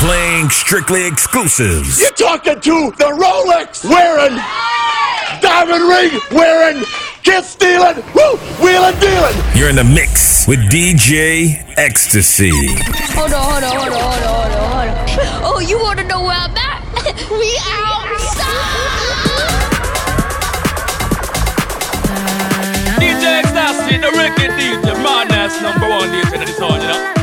playing strictly exclusives. You're talking to the Rolex wearing, diamond ring wearing, kiss stealing, woo, wheeling dealing. You're in the mix with DJ Ecstasy. Hold on, hold on, hold on, hold on, hold on. Oh, you want to know where I'm at? we outside. DJ Ecstasy, the record DJ, my that's number one DJ in this all, you know.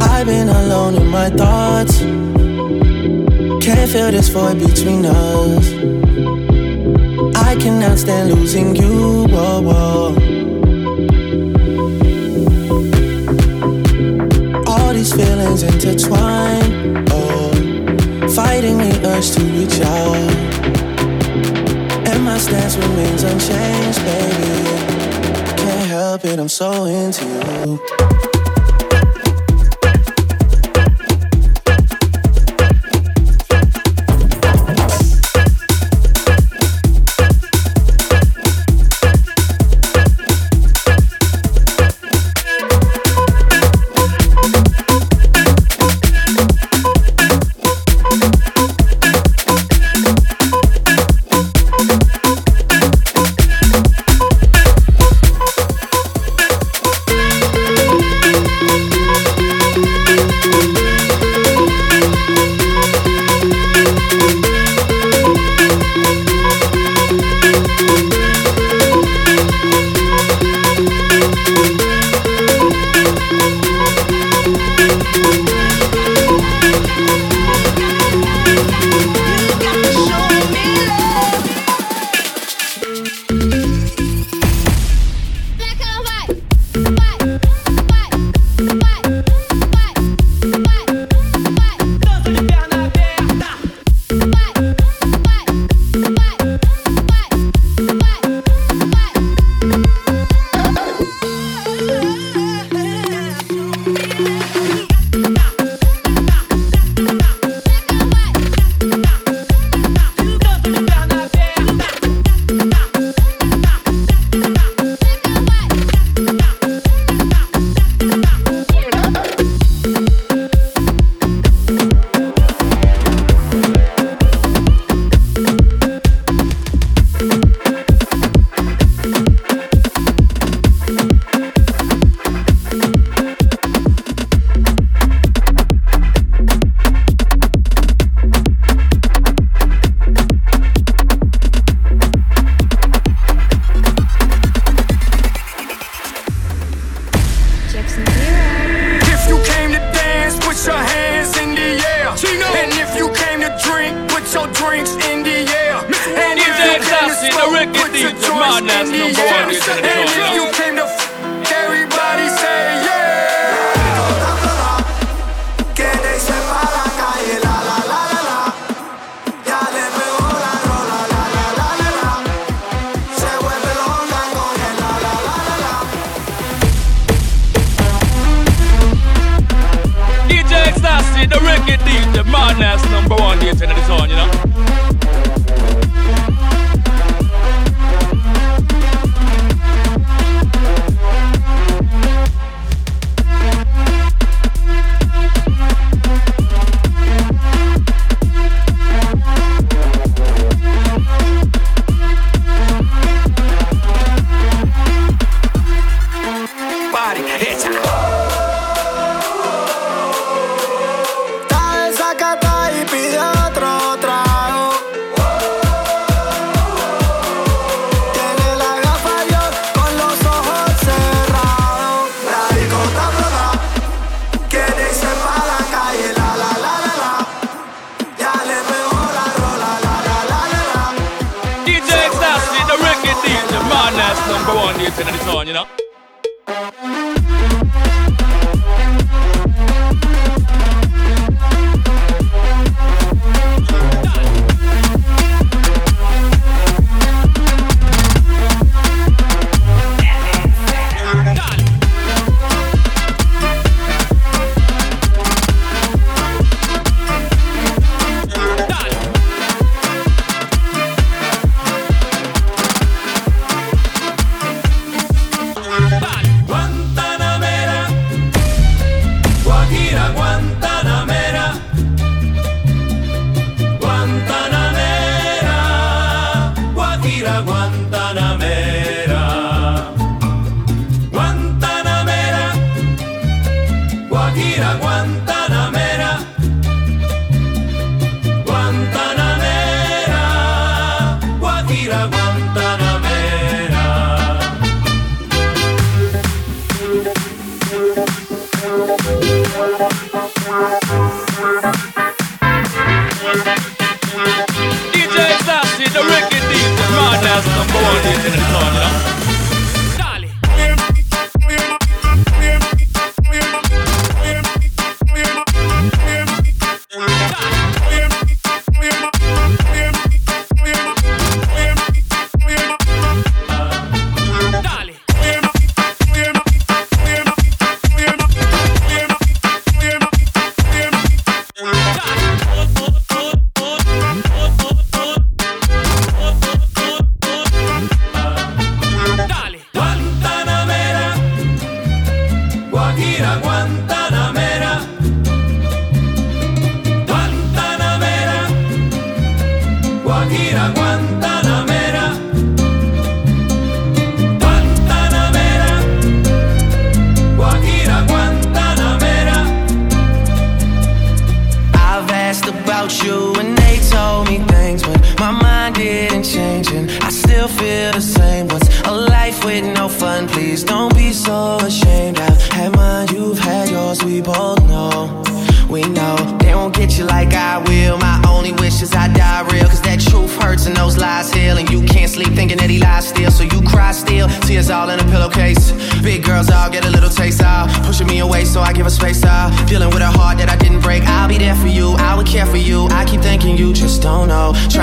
I've been alone in my thoughts. Can't feel this void between us. I cannot stand losing you. Whoa, whoa. All these feelings intertwined fighting the urge to reach out. And my stance remains unchanged, baby. Can't help it, I'm so into you.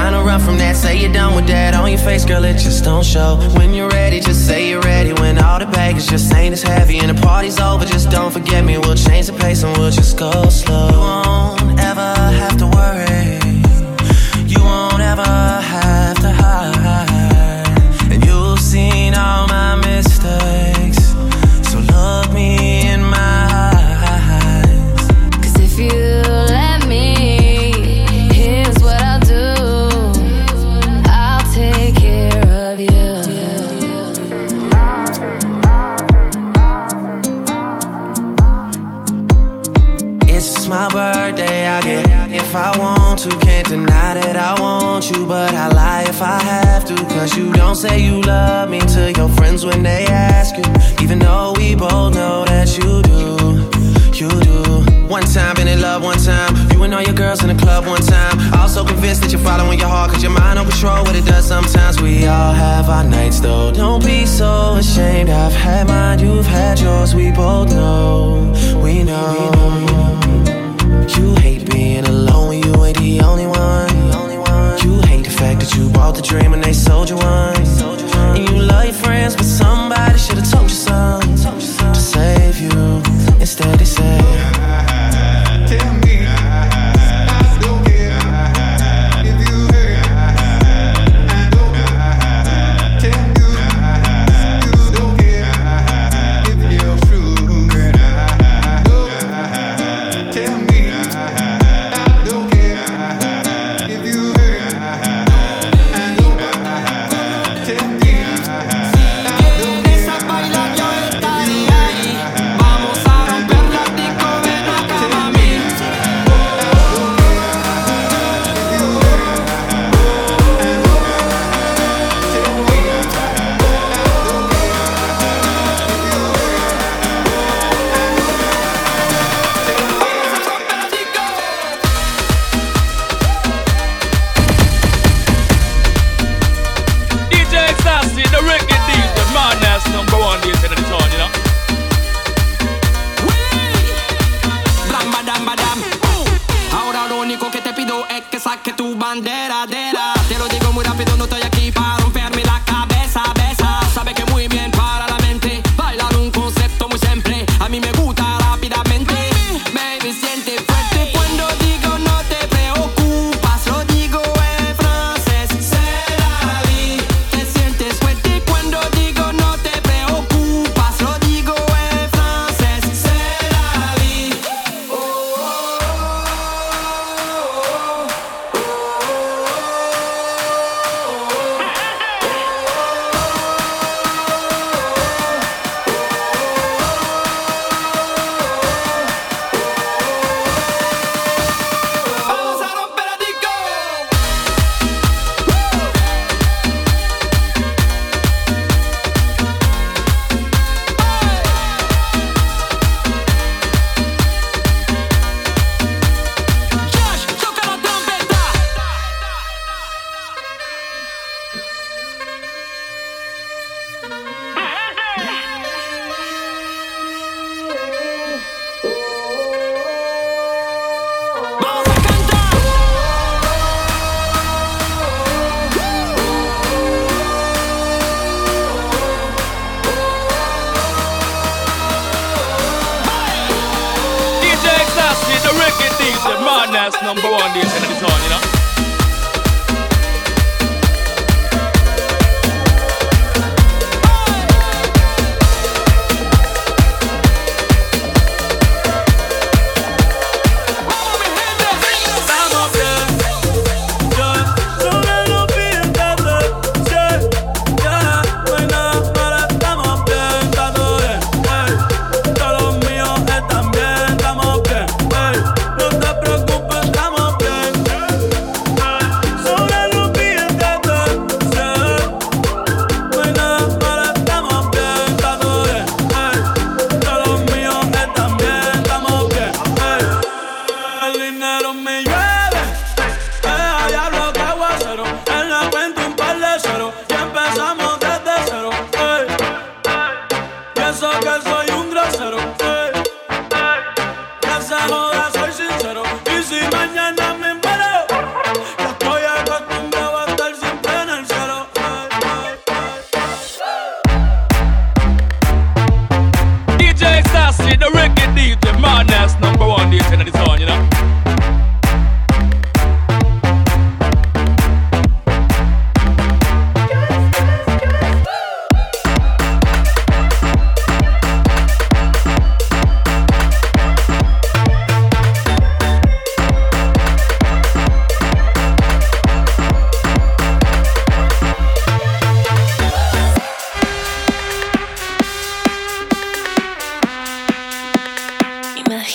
Trying to run from that, say you're done with that. On your face, girl, it just don't show. When you're ready, just say you're ready. When all the baggage just ain't as heavy and the party's over, just don't forget me. We'll change the pace and we'll just go slow. You won't ever have to worry. You won't ever want you, but I lie if I have to. Cause you don't say you love me to your friends when they ask you. Even though we both know that you do, you do. One time, been in love one time. You and all your girls in the club one time. Also convinced that you're following your heart, cause your mind don't control what it does sometimes. We all have our nights though. Don't be so ashamed. I've had mine, you've had yours, we both know.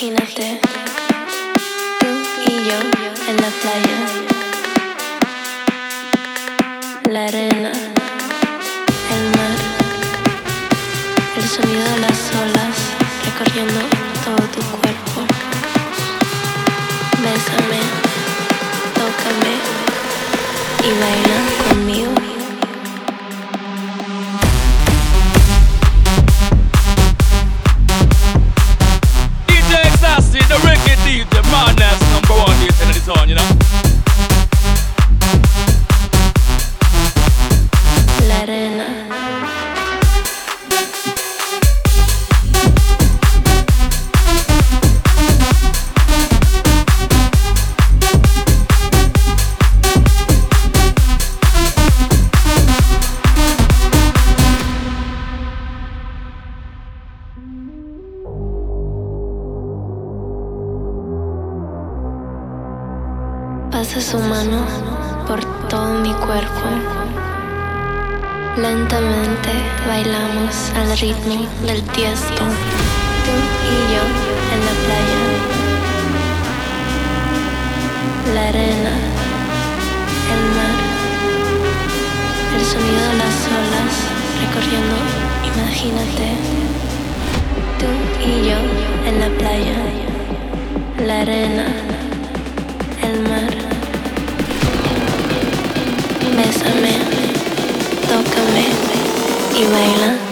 Imagínate, tú y yo en la playa. Por todo mi cuerpo. Lentamente bailamos al ritmo del tiesto. Tú y yo en la playa. La arena, el mar, el sonido de las olas recorriendo, imagínate. Tú y yo en la playa. La arena, el mar. Bésame, tócame y baila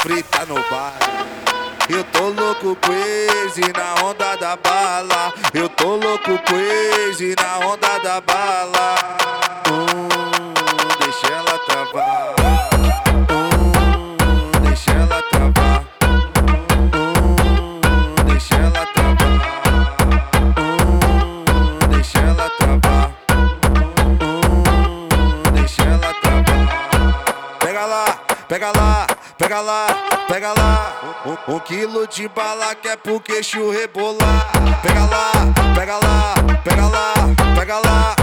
frita no bar. Eu tô louco crazy na onda da bala. Eu tô louco crazy na onda da bala. quer é pro queixo rebolar. Pega lá, pega lá, pega lá, pega lá.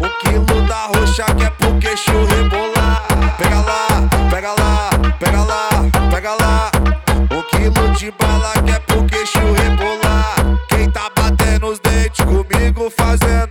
O quilo da roxa quer é pro queixo rebolar. Pega lá, pega lá, pega lá, pega lá. O quilo de bala quer é pro queixo rebolar. Quem tá batendo os dentes comigo fazendo.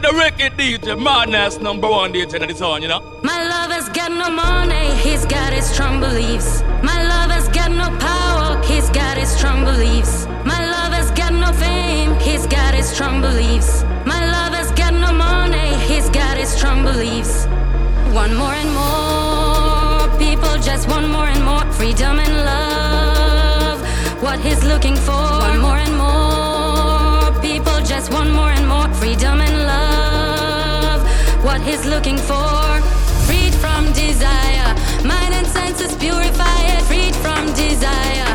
The wicked DJ, madness number one DJ in the song, you know. My lover's got no money, he's got his strong beliefs. My lover's got no power, he's got his strong beliefs. My lover's got no fame, he's got his strong beliefs. My lover's got no money, he's got his strong beliefs. One more and more, people just want more and more freedom and love. What he's looking for, one more and more, just want more and more. Freedom and love. What he's looking for, freed from desire, mind and senses purify it, freed from desire,